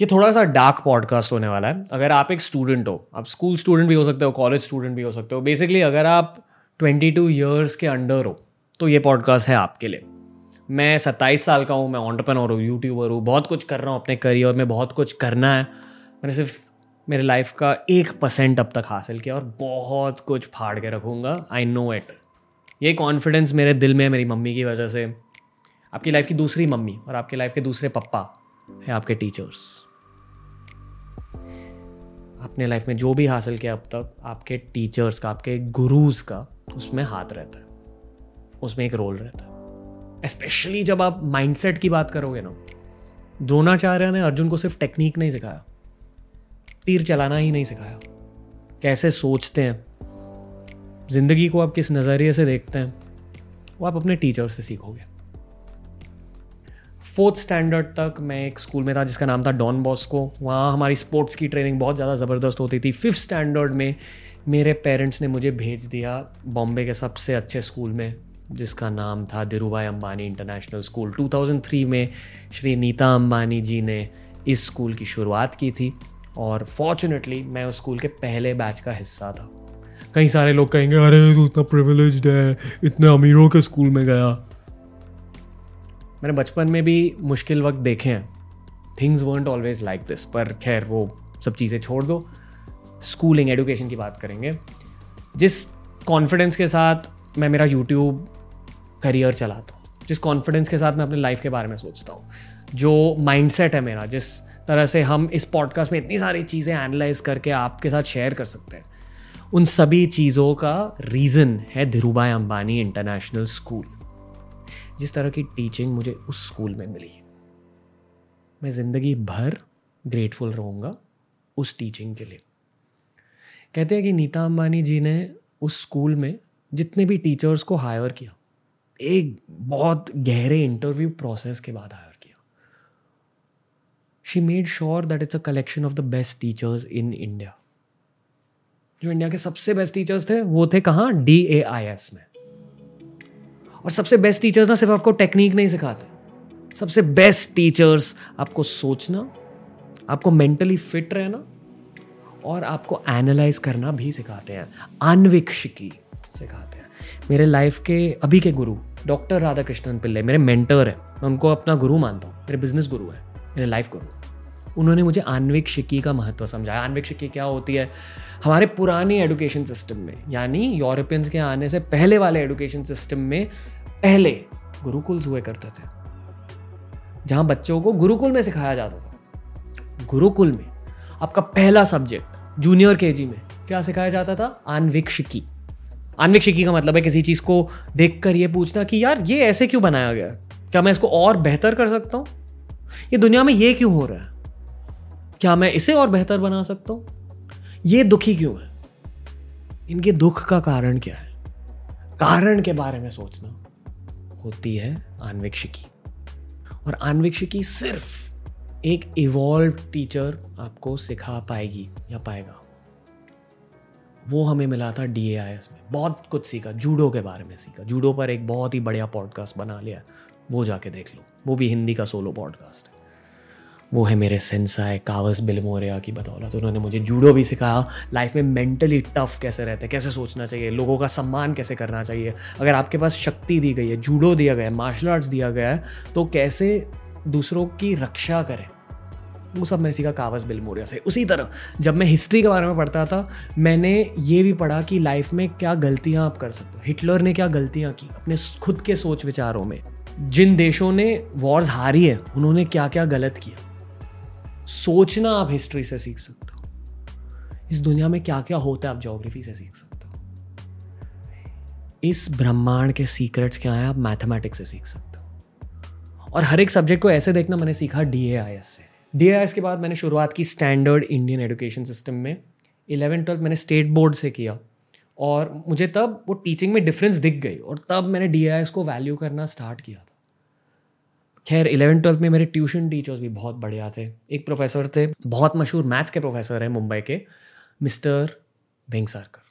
ये थोड़ा सा डार्क पॉडकास्ट होने वाला है। अगर आप एक स्टूडेंट हो, आप स्कूल स्टूडेंट भी हो सकते हो कॉलेज स्टूडेंट भी हो सकते हो। बेसिकली अगर आप ट्वेंटी टू ईयर्स के अंडर हो तो ये पॉडकास्ट है आपके लिए। मैं सत्ताईस साल का हूँ, मैं ऑन्टरप्रनर हूँ यूट्यूबर हूँ, बहुत कुछ कर रहा हूँ अपने करियर में, बहुत कुछ करना है। मैंने सिर्फ़ मेरे लाइफ का एक परसेंट अब तक हासिल किया और बहुत कुछ फाड़ के रखूँगा। आई नो इट ये कॉन्फिडेंस मेरे दिल में मेरी मम्मी की वजह से। आपकी लाइफ की दूसरी मम्मी और आपके लाइफ के दूसरे पप्पा। है आपके टीचर्स अपने लाइफ में जो भी हासिल किया अब तक, आपके टीचर्स का, आपके गुरुज का, उसमें हाथ रहता है। उसमें एक रोल रहता है। स्पेशली जब आप माइंडसेट की बात करोगे ना, द्रोणाचार्य ने अर्जुन को सिर्फ़ टेक्निक नहीं सिखाया। तीर चलाना ही नहीं सिखाया। कैसे सोचते हैं? ज़िंदगी को आप किस नज़रिए से देखते हैं? वो आप अपने टीचर से सीखोगे। फोर्थ स्टैंडर्ड तक मैं एक स्कूल में था जिसका नाम था डॉन बॉस्को। वहाँ हमारी स्पोर्ट्स की ट्रेनिंग बहुत ज़्यादा ज़बरदस्त होती थी। फिफ्थ स्टैंडर्ड में मेरे पेरेंट्स ने मुझे भेज दिया बॉम्बे के सबसे अच्छे स्कूल में, जिसका नाम था धीरूभाई अंबानी इंटरनेशनल स्कूल। 2003 में श्री नीता अंबानी जी ने इस स्कूल की शुरुआत की थी और फॉर्चुनेटली मैं उस स्कूल के पहले बैच का हिस्सा था। कई सारे लोग कहेंगे, अरे तू इतना प्रिविलेज है, इतने अमीरों के स्कूल में गया। मैंने बचपन में भी मुश्किल वक्त देखे हैं। Things weren't always like this पर खैर वो सब चीज़ें छोड़ दो। स्कूलिंग एडुकेशन की बात करेंगे। जिस कॉन्फिडेंस के साथ मैं मेरा यूट्यूब करियर चलाता हूँ, जिस कॉन्फिडेंस के साथ मैं अपने लाइफ के बारे में सोचता हूँ, जो माइंडसेट है मेरा, जिस तरह से हम इस पॉडकास्ट में इतनी सारी चीज़ें एनालाइज करके आपके साथ शेयर कर सकते हैं, उन सभी चीज़ों का रीज़न है धीरूभाई अंबानी इंटरनेशनल स्कूल जिस तरह की टीचिंग मुझे उस स्कूल में मिली। मैं ज़िंदगी भर ग्रेटफुल रहूँगा उस टीचिंग के लिए। कहते हैं कि नीता अंबानी जी ने उस स्कूल में जितने भी टीचर्स को हायर किया, एक बहुत गहरे इंटरव्यू प्रोसेस के बाद हायर किया। She made sure that it's a collection of the best teachers in India जो इंडिया के सबसे बेस्ट टीचर्स थे, वो थे कहाँ? डी ए आई एस में। और सबसे बेस्ट टीचर्स ना सिर्फ़ आपको टेक्निक नहीं सिखाते। सबसे बेस्ट टीचर्स आपको सोचना, आपको मेंटली फिट रहना और आपको एनालाइज करना भी सिखाते हैं, आन्विक्षिकी सिखाते हैं। मेरे लाइफ के, अभी के गुरु डॉक्टर राधा कृष्णन पिल्ले मेरे मेंटर हैं। मैं उनको अपना गुरु मानता हूँ, मेरे बिज़नेस गुरु है, मेरे लाइफ गुरु उन्होंने मुझे आन्विक शिकी का महत्व समझाया। आन्विक शिकी क्या होती है? हमारे पुराने एडुकेशन सिस्टम में, यानी यूरोपियंस के आने से पहले वाले एडुकेशन सिस्टम में पहले गुरुकुल हुए करते थे, जहाँ बच्चों को गुरुकुल में सिखाया जाता था। गुरुकुल में आपका पहला सब्जेक्ट जूनियर केजी में क्या सिखाया जाता था? आन्विक्षिकी। आन्विक्षिकी का मतलब है किसी चीज़ को देखकर ये पूछना कि यार, ये ऐसे क्यों बनाया गया क्या मैं इसको और बेहतर कर सकता हूँ? ये दुनिया में ये क्यों हो रहा है? क्या मैं इसे और बेहतर बना सकता हूँ? ये दुखी क्यों है? इनके दुख का कारण क्या है? कारण के बारे में सोचना। होती है आन्वेक्षिकी। और आन्वेक्षिकी सिर्फ़ एक इवॉल्व टीचर आपको सिखा पाएगी या पाएगा। वो हमें मिला था डी में। बहुत कुछ सीखा, जूडो के बारे में सीखा। जूडो पर एक बहुत ही बढ़िया पॉडकास्ट बना लिया वो जाके देख लो। वो भी हिंदी का सोलो पॉडकास्ट है। वो है मेरे सेंसाई कावस बिलमोरिया की बदौलत। उन्होंने मुझे जूडो भी सिखाया। लाइफ में मेंटली टफ कैसे रहते हैं, कैसे सोचना चाहिए, लोगों का सम्मान कैसे करना चाहिए। अगर आपके पास शक्ति दी गई है, जूडो दिया गया है मार्शल आर्ट्स दिया गया है तो कैसे दूसरों की रक्षा करें? वो सब मैंने सीखा कावस बिलमोरिया से। उसी तरह, जब मैं हिस्ट्री के बारे में पढ़ता था, मैंने ये भी पढ़ा कि लाइफ में क्या गलतियाँ आप कर सकते हो। हिटलर ने क्या गलतियाँ की अपने खुद के सोच विचारों में? जिन देशों ने वॉर्स हारी है, उन्होंने क्या क्या गलत किया? सोचना आप हिस्ट्री से सीख सकते हो। इस दुनिया में क्या क्या होता है, आप जोग्राफी से सीख सकते हो। इस ब्रह्मांड के सीक्रेट्स क्या है, आप मैथमेटिक्स से सीख सकते हो। और हर एक सब्जेक्ट को ऐसे देखना, मैंने सीखा डी से। डी के बाद मैंने शुरुआत की स्टैंडर्ड इंडियन एजुकेशन सिस्टम में। इलेवन ट्वेल्थ मैंने स्टेट बोर्ड से किया। और मुझे तब वो टीचिंग में डिफरेंस दिख गई। और तब मैंने डी को वैल्यू करना स्टार्ट किया था। खैर इलेवन ट्वेल्थ में मेरे ट्यूशन टीचर्स भी बहुत बढ़िया थे। एक प्रोफेसर थे, बहुत मशहूर मैथ्स के प्रोफेसर हैं मुंबई के, मिस्टर भेंगसारकर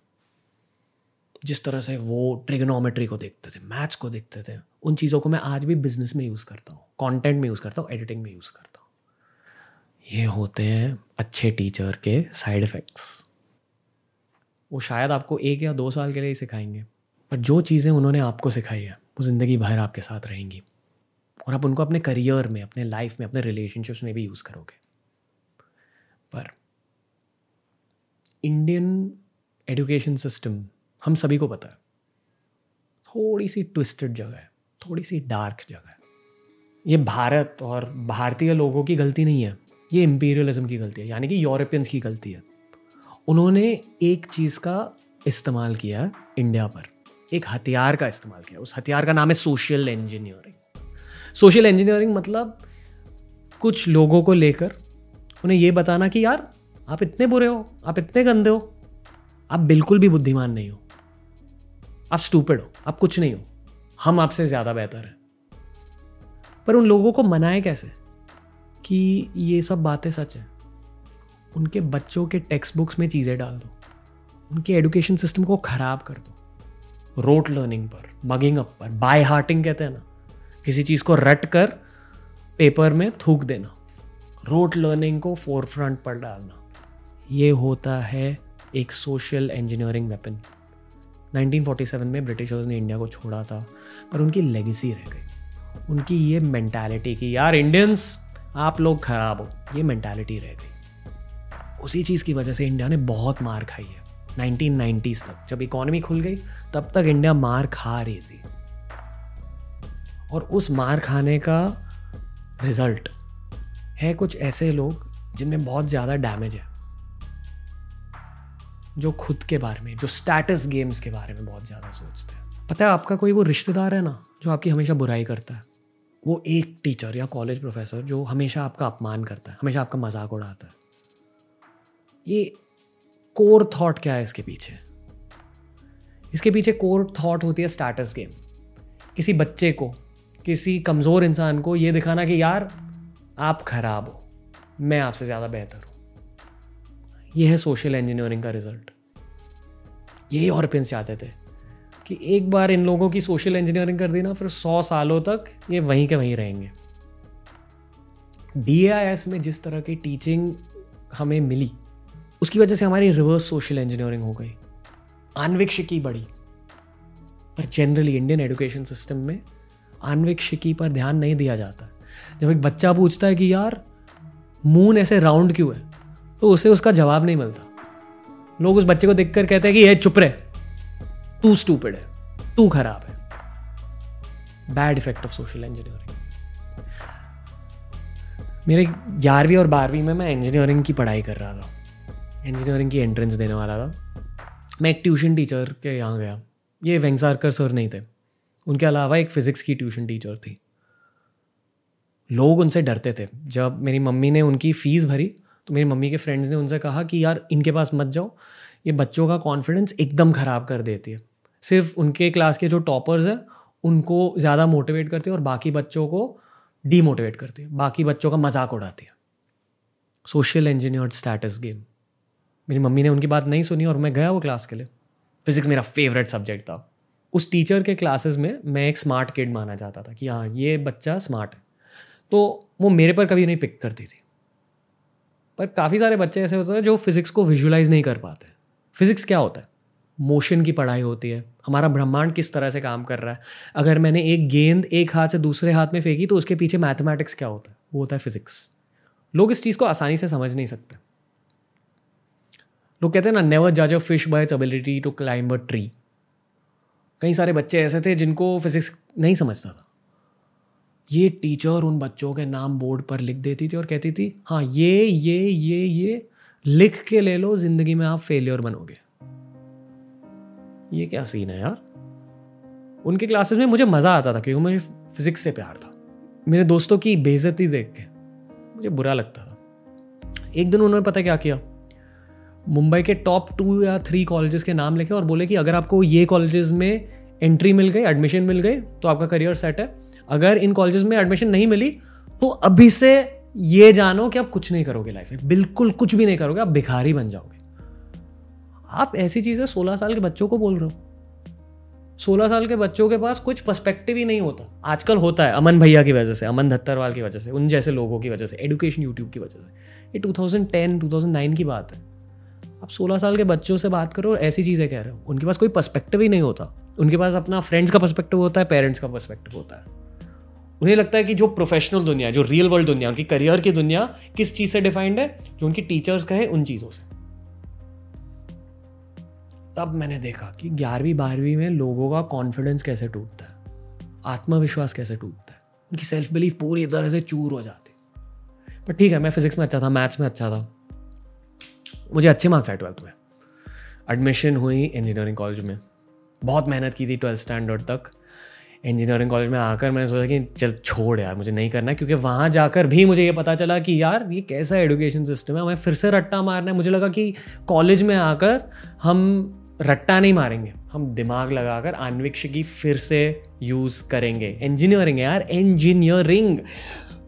जिस तरह से वो ट्रिगनोमेट्री को देखते थे मैथ्स को देखते थे, उन चीज़ों को मैं आज भी बिज़नेस में यूज़ करता हूँ कॉन्टेंट में यूज़ करता हूँ एडिटिंग में यूज़ करता हूँ। ये होते हैं अच्छे टीचर के साइड इफ़ेक्ट्स वो शायद आपको एक या दो साल के लिए ही सिखाएँगे, पर जो चीज़ें उन्होंने आपको सिखाई है, वो ज़िंदगी भर आपके साथ रहेंगी। और आप उनको अपने करियर में, अपने लाइफ में, अपने रिलेशनशिप्स में भी यूज़ करोगे। पर इंडियन एजुकेशन सिस्टम हम सभी को पता है थोड़ी सी ट्विस्टेड जगह है थोड़ी सी डार्क जगह है। ये भारत और भारतीय लोगों की गलती नहीं है, ये इम्पीरियलिज्म की गलती है, यानी कि यूरोपियंस की गलती है। उन्होंने एक चीज़ का इस्तेमाल किया इंडिया पर, एक हथियार का इस्तेमाल किया उस हथियार का नाम है सोशल इंजीनियरिंग सोशल इंजीनियरिंग मतलब कुछ लोगों को लेकर उन्हें ये बताना कि यार, आप इतने बुरे हो, आप इतने गंदे हो, आप बिल्कुल भी बुद्धिमान नहीं हो। आप स्टूपिड हो, आप कुछ नहीं हो, हम आपसे ज़्यादा बेहतर हैं। पर उन लोगों को मनाए कैसे कि ये सब बातें सच हैं? उनके बच्चों के टेक्स्ट बुक्स में चीज़ें डाल दो। उनके एजुकेशन सिस्टम को ख़राब कर दो। रोट लर्निंग पर मगिंग अप पर बाय हार्टिंग कहते हैं ना। किसी चीज़ को रट कर पेपर में थूक देना। रोट लर्निंग को फोर फ्रंट पर डालना। ये होता है एक सोशल इंजीनियरिंग वेपन 1947 में ब्रिटिशर्स ने इंडिया को छोड़ा था, पर उनकी लेगेसी रह गई। उनकी ये मैंटालिटी की, यार इंडियंस आप लोग खराब हो। ये मैंटालिटी रह गई। उसी चीज़ की वजह से इंडिया ने बहुत मार खाई है 1990s तक। जब इकोनॉमी खुल गई, तब तक इंडिया मार खा रही थी। और उस मार खाने का रिज़ल्ट है कुछ ऐसे लोग जिनमें बहुत ज़्यादा डैमेज है, जो खुद के बारे में, जो स्टेटस गेम्स के बारे में बहुत ज़्यादा सोचते हैं। पता है, आपका कोई वो रिश्तेदार है ना, जो आपकी हमेशा बुराई करता है? वो एक टीचर या कॉलेज प्रोफेसर जो हमेशा आपका अपमान करता है, हमेशा आपका मज़ाक उड़ाता है। ये कोर थॉट क्या है इसके पीछे? इसके पीछे कोर थॉट होती है स्टेटस गेम किसी बच्चे को किसी कमज़ोर इंसान को ये दिखाना कि यार, आप खराब हो, मैं आपसे ज़्यादा बेहतर हूँ। यह है सोशल इंजीनियरिंग का रिज़ल्ट यही यूरोपियंस चाहते थे कि एक बार इन लोगों की सोशल इंजीनियरिंग कर दी ना, फिर सौ सालों तक ये वहीं के वहीं रहेंगे। डी में जिस तरह की टीचिंग हमें मिली, उसकी वजह से हमारी रिवर्स सोशल इंजीनियरिंग हो गई। आन्विक्षिकी बढ़ी, पर जनरली इंडियन एजुकेशन सिस्टम में आन्विक्षिकी पर ध्यान नहीं दिया जाता जब एक बच्चा पूछता है कि यार मून ऐसे राउंड क्यों है? तो उसे उसका जवाब नहीं मिलता। लोग उस बच्चे को देखकर कहते हैं कि ये चुप रहे। तू स्टूपिड है। तू खराब है। Bad effect of social engineering मेरे ग्यारहवीं और बारहवीं में मैं इंजीनियरिंग की पढ़ाई कर रहा था। इंजीनियरिंग की एंट्रेंस देने वाला था। मैं एक ट्यूशन टीचर के यहाँ गया। ये वेंगसारकर सर नहीं थे। उनके अलावा एक फ़िज़िक्स की ट्यूशन टीचर थी। लोग उनसे डरते थे। जब मेरी मम्मी ने उनकी फ़ीस भरी तो मेरी मम्मी के फ्रेंड्स ने उनसे कहा कि, यार, इनके पास मत जाओ। ये बच्चों का कॉन्फिडेंस एकदम ख़राब कर देती है। सिर्फ़ उनके क्लास के जो टॉपर्स हैं, उनको ज़्यादा मोटिवेट करती है और बाकी बच्चों को डीमोटिवेट करती है। बाकी बच्चों का मज़ाक उड़ाती है। सोशल इंजीनियर्ड स्टेटस गेम मेरी मम्मी ने उनकी बात नहीं सुनी और मैं गया वो क्लास के लिए। फिज़िक्स मेरा फेवरेट सब्जेक्ट था। उस टीचर के क्लासेस में मैं एक स्मार्ट किड माना जाता था कि हाँ ये बच्चा स्मार्ट है। तो वो मेरे पर कभी नहीं पिक करती थी। पर काफ़ी सारे बच्चे ऐसे होते हैं जो फिज़िक्स को विजुलाइज नहीं कर पाते फिज़िक्स क्या होता है? मोशन की पढ़ाई होती है। हमारा ब्रह्मांड किस तरह से काम कर रहा है? अगर मैंने एक गेंद एक हाथ से दूसरे हाथ में फेंकी तो उसके पीछे मैथमेटिक्स क्या होता है? वो होता है फिज़िक्स लोग इस चीज़ को आसानी से समझ नहीं सकते। लोग कहते हैं ना नेवर जज a fish by its ability to climb a tree कई सारे बच्चे ऐसे थे जिनको फिज़िक्स नहीं समझता था। ये टीचर उन बच्चों के नाम बोर्ड पर लिख देती थी और कहती थी हाँ ये ये ये ये लिख के ले लो, ज़िंदगी में आप फेलियर बनोगे। ये क्या सीन है यार? उनके क्लासेस में मुझे मज़ा आता था क्योंकि मुझे फिजिक्स से प्यार था। मेरे दोस्तों की बेजती देख के मुझे बुरा लगता था। एक दिन उन्होंने पता क्या किया? मुंबई के टॉप टू या थ्री कॉलेजेस के नाम लिखे और बोले कि अगर आपको ये कॉलेजेस में एंट्री मिल गई एडमिशन मिल गई तो आपका करियर सेट है। अगर इन कॉलेजेस में एडमिशन नहीं मिली तो अभी से ये जानो कि आप कुछ नहीं करोगे लाइफ में। बिल्कुल कुछ भी नहीं करोगे, आप भिखारी बन जाओगे। आप ऐसी चीज़ें सोलह साल के बच्चों को बोल रहे हो। सोलह साल के बच्चों के पास कुछ पर्सपेक्टिव ही नहीं होता। आजकल होता है, अमन भैया की वजह से, अमन धत्तरवाल की वजह से, उन जैसे लोगों की वजह से एडुकेशन यूट्यूब की वजह से। ये 2010 2009 की बात है। आप 16 साल के बच्चों से बात करो ऐसी चीज़ें कह रहे हो। उनके पास कोई पर्सपेक्टिव ही नहीं होता। उनके पास अपना फ्रेंड्स का पर्सपेक्टिव होता है पेरेंट्स का पर्सपेक्टिव होता है। उन्हें लगता है कि जो प्रोफेशनल दुनिया, जो रियल वर्ल्ड दुनिया, उनकी करियर की दुनिया किस चीज़ से डिफाइंड है, जो उनकी टीचर्स कहे, उन चीज़ों से। तब मैंने देखा कि ग्यारहवीं, बारहवीं में लोगों का कॉन्फिडेंस कैसे टूटता है, आत्मविश्वास कैसे टूटता है। उनकी सेल्फ बिलीफ पूरी तरह से चूर हो जाती। पर ठीक है, मैं फिजिक्स में अच्छा था मैथ्स में अच्छा था। मुझे अच्छे मार्क्स आए ट्वेल्थ में। एडमिशन हुई इंजीनियरिंग कॉलेज में। बहुत मेहनत की थी ट्वेल्थ स्टैंडर्ड तक। इंजीनियरिंग कॉलेज में आकर मैंने सोचा कि चल छोड़ यार, मुझे नहीं करना क्योंकि वहाँ जाकर भी मुझे ये पता चला कि यार, ये कैसा एडुकेशन सिस्टम है, हमें फिर से रट्टा मारना है। मुझे लगा कि कॉलेज में आकर हम रट्टा नहीं मारेंगे, हम दिमाग लगाकर आन्विक्षिकी फिर से यूज़ करेंगे। इंजीनियरिंग यार इंजीनियरिंग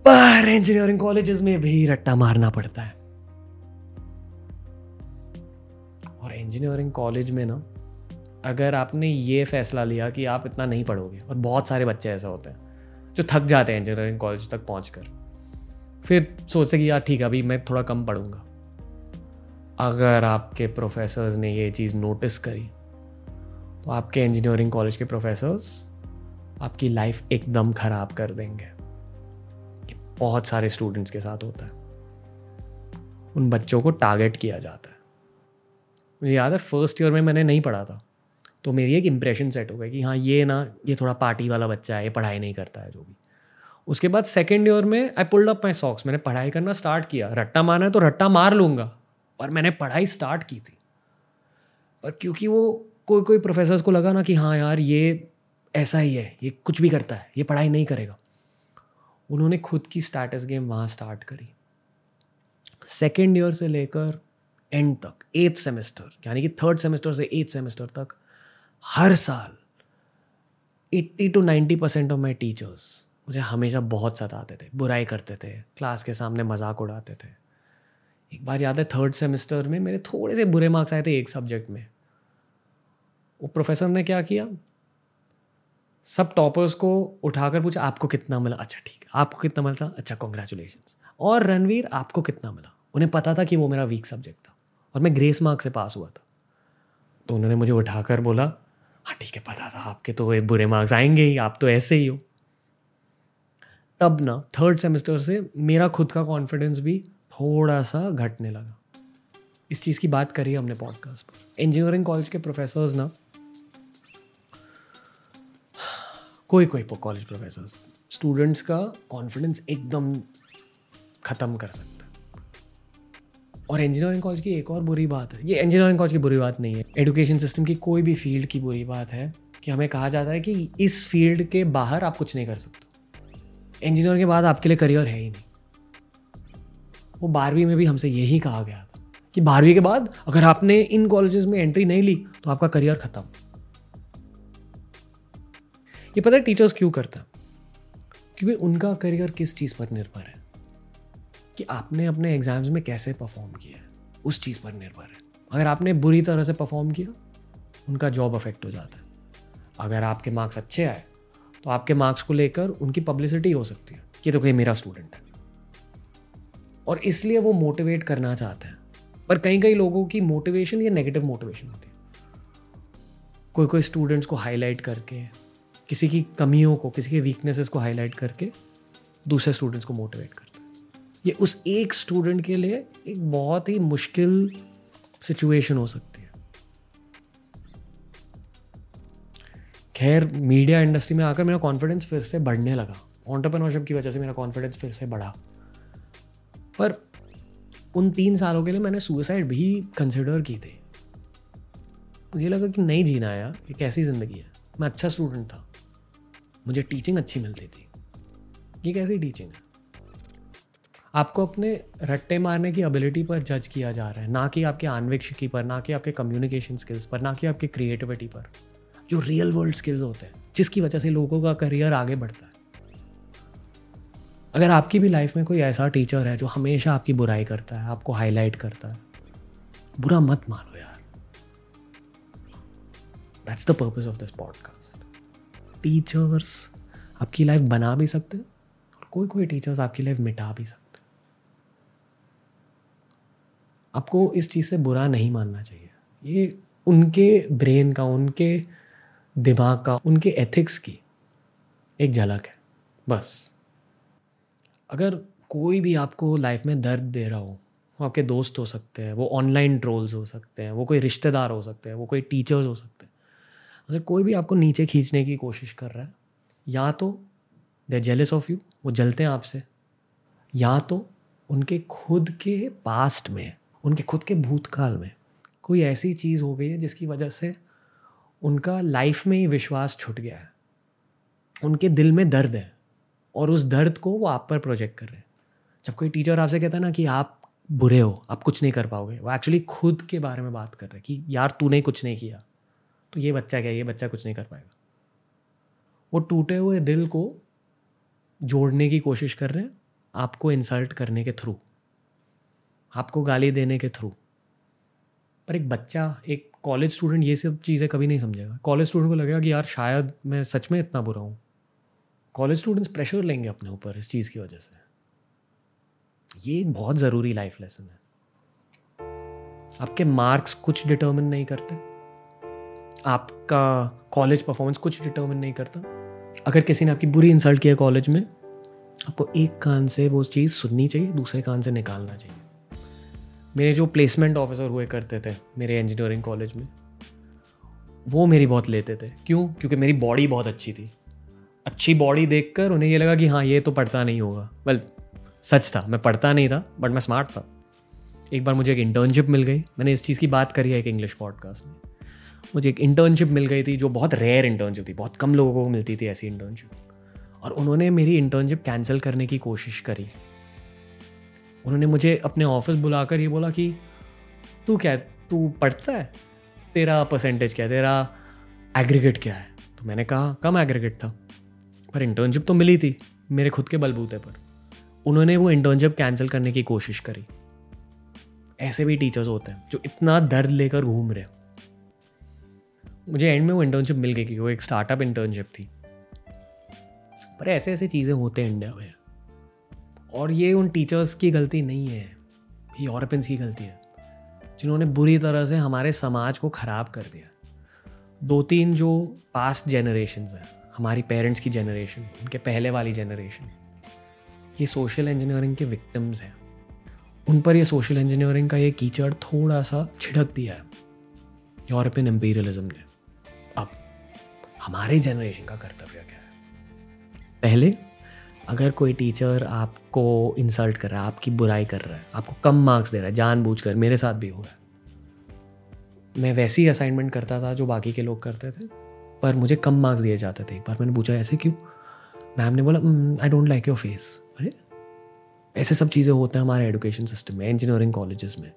पर इंजीनियरिंग कॉलेजेस में भी रट्टा मारना पड़ता है। इंजीनियरिंग कॉलेज में ना, अगर आपने ये फैसला लिया कि आप इतना नहीं पढ़ोगे, और बहुत सारे बच्चे ऐसे होते हैं, जो थक जाते हैं इंजीनियरिंग कॉलेज तक पहुँच कर फिर सोचते कि यार ठीक है, अभी मैं थोड़ा कम पढ़ूँगा। अगर आपके प्रोफेसर्स ने ये चीज़ नोटिस करी तो आपके इंजीनियरिंग कॉलेज के प्रोफेसर्स आपकी लाइफ एकदम ख़राब कर देंगे। बहुत सारे स्टूडेंट्स के साथ होता है। उन बच्चों को टारगेट किया जाता है। मुझे याद है फ़र्स्ट ईयर में मैंने नहीं पढ़ा था। तो मेरी एक इम्प्रेशन सेट हो गया कि हाँ ये ना, ये थोड़ा पार्टी वाला बच्चा है, ये पढ़ाई नहीं करता है, जो भी। उसके बाद सेकेंड ईयर में I pulled up my socks मैंने पढ़ाई करना स्टार्ट किया। रट्टा मारना है तो रट्टा मार लूँगा। और मैंने पढ़ाई स्टार्ट की थी। पर क्योंकि वो कोई कोई प्रोफेसर्स को लगा ना कि हाँ यार, ये ऐसा ही है, ये कुछ भी करता है, ये पढ़ाई नहीं करेगा। उन्होंने खुद की स्टैटस गेम वहाँ स्टार्ट करी। सेकेंड ईयर से लेकर एंड तक एट्थ सेमेस्टर यानी कि थर्ड सेमेस्टर से एट्थ सेमेस्टर तक, हर साल eighty to ninety percent of my teachers मुझे हमेशा बहुत सताते थे, बुराई करते थे क्लास के सामने मज़ाक उड़ाते थे। एक बार याद है थर्ड सेमेस्टर में मेरे थोड़े से बुरे मार्क्स आए थे एक सब्जेक्ट में। वो प्रोफेसर ने क्या किया? सब टॉपर्स को उठाकर पूछा, आपको कितना मिला? अच्छा ठीक है, आपको कितना मिला था? अच्छा कॉन्ग्रेचुलेशन और रणवीर, आपको कितना मिला? उन्हें पता था कि वो मेरा वीक सब्जेक्ट था। और मैं ग्रेस मार्क से पास हुआ था। तो उन्होंने मुझे उठाकर बोला हाँ ठीक है, पता था, आपके तो ये बुरे मार्क्स आएँगे ही, आप तो ऐसे ही हो। तब ना थर्ड सेमेस्टर से मेरा खुद का कॉन्फिडेंस भी थोड़ा सा घटने लगा। इस चीज़ की बात करी हमने पॉडकास्ट पर। इंजीनियरिंग कॉलेज के प्रोफेसर्स ना, कोई कोई कॉलेज प्रोफेसर स्टूडेंट्स का कॉन्फिडेंस एकदम ख़त्म कर सकता। और इंजीनियरिंग कॉलेज की एक और बुरी बात है। ये इंजीनियरिंग कॉलेज की बुरी बात नहीं है। एजुकेशन सिस्टम की कोई भी फ़ील्ड की बुरी बात है कि हमें कहा जाता है कि इस फ़ील्ड के बाहर आप कुछ नहीं कर सकते इंजीनियर के बाद आपके लिए करियर है ही नहीं। वो बारहवीं में भी हमसे यही कहा गया था कि बारहवीं के बाद अगर आपने इन कॉलेजेस में एंट्री नहीं ली तो आपका करियर ख़त्म। ये पता है टीचर्स क्यों करता क्योंकि उनका करियर किस चीज़ पर निर्भर है? कि आपने अपने एग्ज़ाम्स में कैसे परफॉर्म किया? है उस चीज़ पर निर्भर है। अगर आपने बुरी तरह से परफॉर्म किया, उनका जॉब अफेक्ट हो जाता है। अगर आपके मार्क्स अच्छे आए तो आपके मार्क्स को लेकर उनकी पब्लिसिटी हो सकती है कि तो कोई मेरा स्टूडेंट है। और इसलिए वो मोटिवेट करना चाहते हैं। पर कई कई लोगों की मोटिवेशन या नेगेटिव मोटिवेशन होती है। कोई कोई स्टूडेंट्स को हाईलाइट करके, किसी की कमियों को, किसी के वीकनेसेस को हाईलाइट करके दूसरे स्टूडेंट्स को मोटिवेट करता है। ये उस एक स्टूडेंट के लिए एक बहुत ही मुश्किल सिचुएशन हो सकती है। खैर मीडिया इंडस्ट्री में आकर मेरा कॉन्फिडेंस फिर से बढ़ने लगा। ऑन्टरप्रनोरशिप की वजह से मेरा कॉन्फिडेंस फिर से बढ़ा। पर उन तीन सालों के लिए मैंने सुसाइड भी कंसिडर की थी। मुझे लगा कि नहीं जीना यार, ये कैसी ज़िंदगी है? मैं अच्छा स्टूडेंट था। मुझे टीचिंग अच्छी मिलती थी। ये कैसी टीचिंग है? आपको अपने रट्टे मारने की एबिलिटी पर जज किया जा रहा है। ना कि आपके आन्वेक्षिकी पर, ना कि आपके कम्युनिकेशन स्किल्स पर, ना कि आपके क्रिएटिविटी पर। जो रियल वर्ल्ड स्किल्स होते हैं, जिसकी वजह से लोगों का करियर आगे बढ़ता है। अगर आपकी भी लाइफ में कोई ऐसा टीचर है जो हमेशा आपकी बुराई करता है, आपको हाईलाइट करता है, बुरा मत मानो यार। That's the purpose of this podcast teachers आपकी लाइफ बना भी सकते हैं और कोई कोई टीचर्स आपकी लाइफ मिटा भी सकते हैं आपको इस चीज़ से बुरा नहीं मानना चाहिए। ये उनके ब्रेन का, उनके दिमाग का, उनके एथिक्स की एक झलक है, बस। अगर कोई भी आपको लाइफ में दर्द दे रहा हो, वो आपके दोस्त हो सकते हैं, वो ऑनलाइन ट्रोल्स हो सकते हैं, वो कोई रिश्तेदार हो सकते हैं, वो कोई टीचर्स हो सकते हैं। अगर कोई भी आपको नीचे खींचने की कोशिश कर रहा है, या तो दे जेलस ऑफ़ यू वो जलते हैं आपसे, या तो उनके खुद के पास्ट में उनके खुद के भूतकाल में कोई ऐसी चीज़ हो गई है जिसकी वजह से उनका लाइफ में ही विश्वास छुट गया है। उनके दिल में दर्द है और उस दर्द को वो आप पर प्रोजेक्ट कर रहे हैं। जब कोई टीचर आपसे कहता है ना कि आप बुरे हो, आप कुछ नहीं कर पाओगे, वो एक्चुअली खुद के बारे में बात कर रहे हैं कि यार तूने कुछ नहीं किया तो ये बच्चा क्या ये बच्चा कुछ नहीं कर पाएगा। वो टूटे हुए दिल को जोड़ने की कोशिश कर रहे हैं, आपको इंसल्ट करने के थ्रू आपको गाली देने के थ्रू। पर एक बच्चा, एक कॉलेज स्टूडेंट ये सब चीज़ें कभी नहीं समझेगा। कॉलेज स्टूडेंट को लगेगा कि यार, शायद मैं सच में इतना बुरा हूँ। कॉलेज स्टूडेंट्स प्रेशर लेंगे अपने ऊपर इस चीज़ की वजह से। ये एक बहुत ज़रूरी लाइफ लेसन है। आपके मार्क्स कुछ डिटर्मिन नहीं करते। आपका कॉलेज परफॉर्मेंस कुछ डिटर्मिन नहीं करता। अगर किसी ने आपकी बुरी इंसल्ट किया कॉलेज में, आपको एक कान से वो चीज़ सुननी चाहिए, दूसरे कान से निकालना चाहिए। मेरे जो प्लेसमेंट ऑफिसर हुए करते थे, मेरे इंजीनियरिंग कॉलेज में, वो मेरी बहुत लेते थे। क्यों? क्योंकि मेरी बॉडी बहुत अच्छी थी। अच्छी बॉडी देखकर उन्हें ये लगा कि हाँ ये तो पढ़ता नहीं होगा। वेल सच था, मैं पढ़ता नहीं था बट मैं स्मार्ट था। एक बार मुझे एक इंटर्नशिप मिल गई। मैंने इस चीज़ की बात करी है एक इंग्लिश पॉडकास्ट में। मुझे एक इंटर्नशिप मिल गई थी जो बहुत रेयर इंटर्नशिप थी। बहुत कम लोगों को मिलती थी ऐसी इंटर्नशिप और उन्होंने मेरी इंटर्नशिप कैंसिल करने की कोशिश करी। उन्होंने मुझे अपने ऑफ़िस बुलाकर ये बोला कि, तू क्या तू पढ़ता है? तेरा परसेंटेज क्या है? तेरा एग्रीगेट क्या है? तो मैंने कहा, कम एग्रीगेट था, पर इंटर्नशिप तो मिली थी, मेरे खुद के बलबूते पर। उन्होंने वो इंटर्नशिप कैंसिल करने की कोशिश करी। ऐसे भी टीचर्स होते हैं, जो इतना दर्द लेकर घूम रहे मुझे एंड में वो इंटर्नशिप मिल गई, क्योंकि वो एक स्टार्टअप इंटर्नशिप थी। पर ऐसे ऐसे चीज़ें होते हैं इंडिया में। और ये उन टीचर्स की गलती नहीं है। ये यूरोपियंस की गलती है, जिन्होंने बुरी तरह से हमारे समाज को ख़राब कर दिया। दो तीन जो पास्ट जनरेशन हैं, हमारी पेरेंट्स की जनरेशन उनके पहले वाली जनरेशन ये सोशल इंजीनियरिंग के विक्टिम्स हैं। उन पर ये सोशल इंजीनियरिंग का ये कीचड़ थोड़ा सा छिड़क दिया है यूरोपियन एम्पीरियलिज्म ने। अब, हमारे जनरेशन का कर्तव्य क्या है? पहले अगर कोई टीचर आपको इंसल्ट कर रहा है, आपकी बुराई कर रहा है, आपको कम मार्क्स दे रहा है, जानबूझकर, मेरे साथ भी हुआ है। मैं वैसी ही असाइनमेंट करता था जो बाकी के लोग करते थे, पर मुझे कम मार्क्स दिए जाते थे। एक बार मैंने पूछा, ऐसे क्यों? मैम ने बोला I don't like your face अरे, ऐसे सब चीज़ें होते हैं हमारे एजुकेशन सिस्टम में इंजीनियरिंग कॉलेजेस में।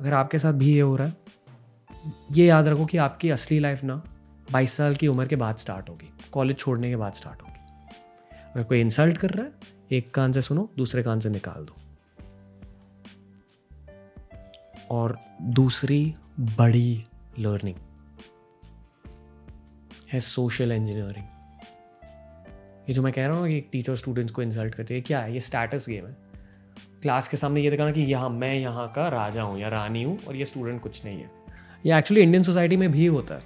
अगर आपके साथ भी ये हो रहा है, ये याद रखो कि आपकी असली लाइफ ना बाईस साल की उम्र के बाद स्टार्ट होगी कॉलेज छोड़ने के बाद स्टार्ट होगी। अगर कोई इंसल्ट कर रहा है, एक कान से सुनो, दूसरे कान से निकाल दो। और दूसरी बड़ी लर्निंग है सोशल इंजीनियरिंग ये जो मैं कह रहा हूँ कि टीचर स्टूडेंट्स को इंसल्ट करती है क्या है? ये स्टेटस गेम है। क्लास के सामने ये दिखाना कि यहाँ, मैं यहाँ का राजा हूँ या रानी हूँ और ये स्टूडेंट कुछ नहीं है। ये एक्चुअली इंडियन सोसाइटी में भी होता है।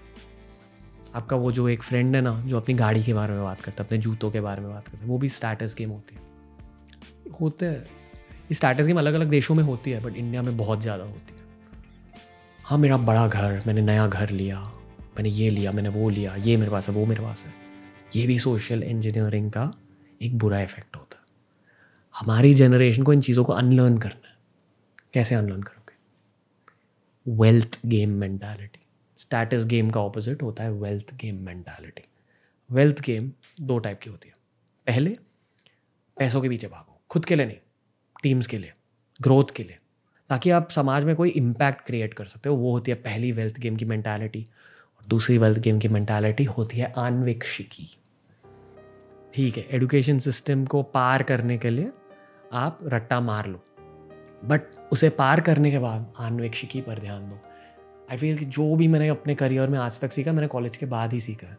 आपका वो जो एक फ्रेंड है ना, जो अपनी गाड़ी के बारे में बात करता है, अपने जूतों के बारे में बात करता है, वो भी स्टेटस गेम होती है। होते हैं। ये स्टेटस गेम अलग अलग देशों में होती है बट इंडिया में बहुत ज़्यादा होती है। हाँ मेरा बड़ा घर, मैंने नया घर लिया, मैंने ये लिया, मैंने वो लिया, ये मेरे पास है, वो मेरे पास है। ये भी सोशल इंजीनियरिंग का एक बुरा इफ़ेक्ट होता है। हमारी जनरेशन को इन चीज़ों को अनलर्न करना है। कैसे अनलर्न करोगे? Wealth game mentality status game का ऑपोजिट होता है wealth game mentality wealth game दो टाइप की होती है। पहले, पैसों के पीछे भागो, खुद के लिए नहीं टीम्स के लिए ग्रोथ के लिए। ताकि आप समाज में कोई इम्पैक्ट क्रिएट कर सकते हो, वो होती है पहली वेल्थ गेम की मैंटालिटी और दूसरी वेल्थ गेम की मैंटालिटी होती है आन्वेक्षिकी। ठीक है एजुकेशन सिस्टम को पार करने के लिए आप रट्टा मार लो बट उसे पार करने के बाद आन्वेक्षिकी पर ध्यान दो। आई फील कि जो भी मैंने अपने करियर में आज तक सीखा, मैंने कॉलेज के बाद ही सीखा है।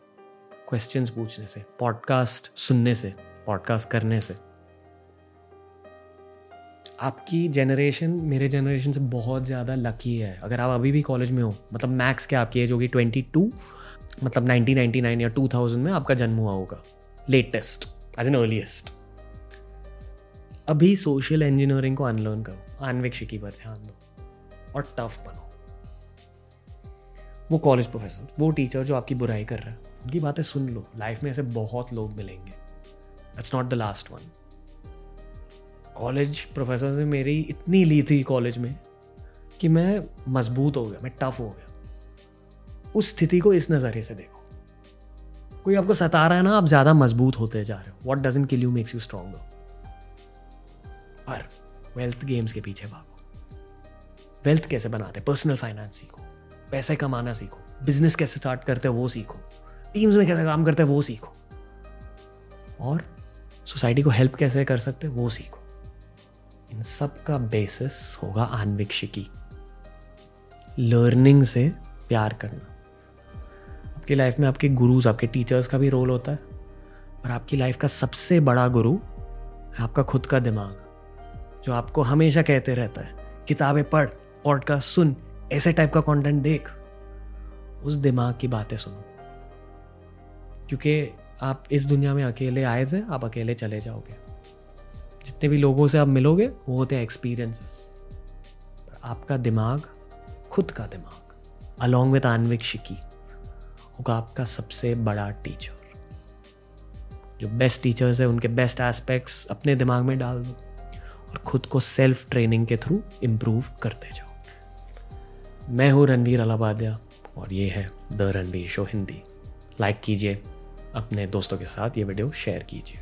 क्वेश्चंस पूछने से पॉडकास्ट सुनने से पॉडकास्ट करने से। आपकी जनरेशन मेरे जनरेशन से बहुत ज़्यादा लकी है। अगर आप अभी भी कॉलेज में हो मतलब मैक्स क्या आपकी एज होगी? ट्वेंटी टू मतलब 1999 या 2000 में आपका जन्म हुआ होगा। लेटेस्ट एज एन अर्लीस्ट अभी सोशल इंजीनियरिंग को अनलर्न करो। आन्वेक्षिकी पर ध्यान दो। और टफ बनो। वो कॉलेज प्रोफेसर वो टीचर जो आपकी बुराई कर रहा है, उनकी बातें सुन लो। लाइफ में ऐसे बहुत लोग मिलेंगे। That's not the last one college professor ने मेरी इतनी ली थी कॉलेज में कि मैं मज़बूत हो गया, मैं टफ हो गया। उस स्थिति को इस नज़रिए से देखो। कोई आपको सता रहा है ना, आप ज़्यादा मज़बूत होते जा रहे हो। What doesn't kill you makes you strong पर वेल्थ गेम्स के पीछे भागो। वेल्थ कैसे बनाते पर्सनल फाइनेंस सीखो। पैसे कमाना सीखो। बिज़नेस कैसे स्टार्ट करते हो वो सीखो। टीम्स में कैसे काम करते हैं वो सीखो। और सोसाइटी को हेल्प कैसे कर सकते वो सीखो। इन सब का बेसिस होगा आन्विक्षिकी। लर्निंग से प्यार करना। आपकी लाइफ में आपके गुरुज आपके टीचर्स का भी रोल होता है। और आपकी लाइफ का सबसे बड़ा गुरु है आपका खुद का दिमाग, जो आपको हमेशा कहते रहता है, किताबें पढ़ पॉडकास्ट सुन ऐसे टाइप का कंटेंट देख, उस दिमाग की बातें सुनो। क्योंकि आप इस दुनिया में अकेले आए थे, आप अकेले चले जाओगे। जितने भी लोगों से आप मिलोगे, वो होते हैं एक्सपीरियंसेस आपका दिमाग, खुद का दिमाग अलॉन्ग विथ आन्विक शिकी होगा आपका सबसे बड़ा टीचर जो बेस्ट टीचर्स है, उनके बेस्ट एस्पेक्ट्स अपने दिमाग में डाल दो और खुद को सेल्फ ट्रेनिंग के थ्रू इम्प्रूव करते जाओ। मैं हूँ रणवीर अलाबाद्या और ये है the Ranveer show Hindi. Like कीजिए, अपने दोस्तों के साथ ये वीडियो शेयर कीजिए।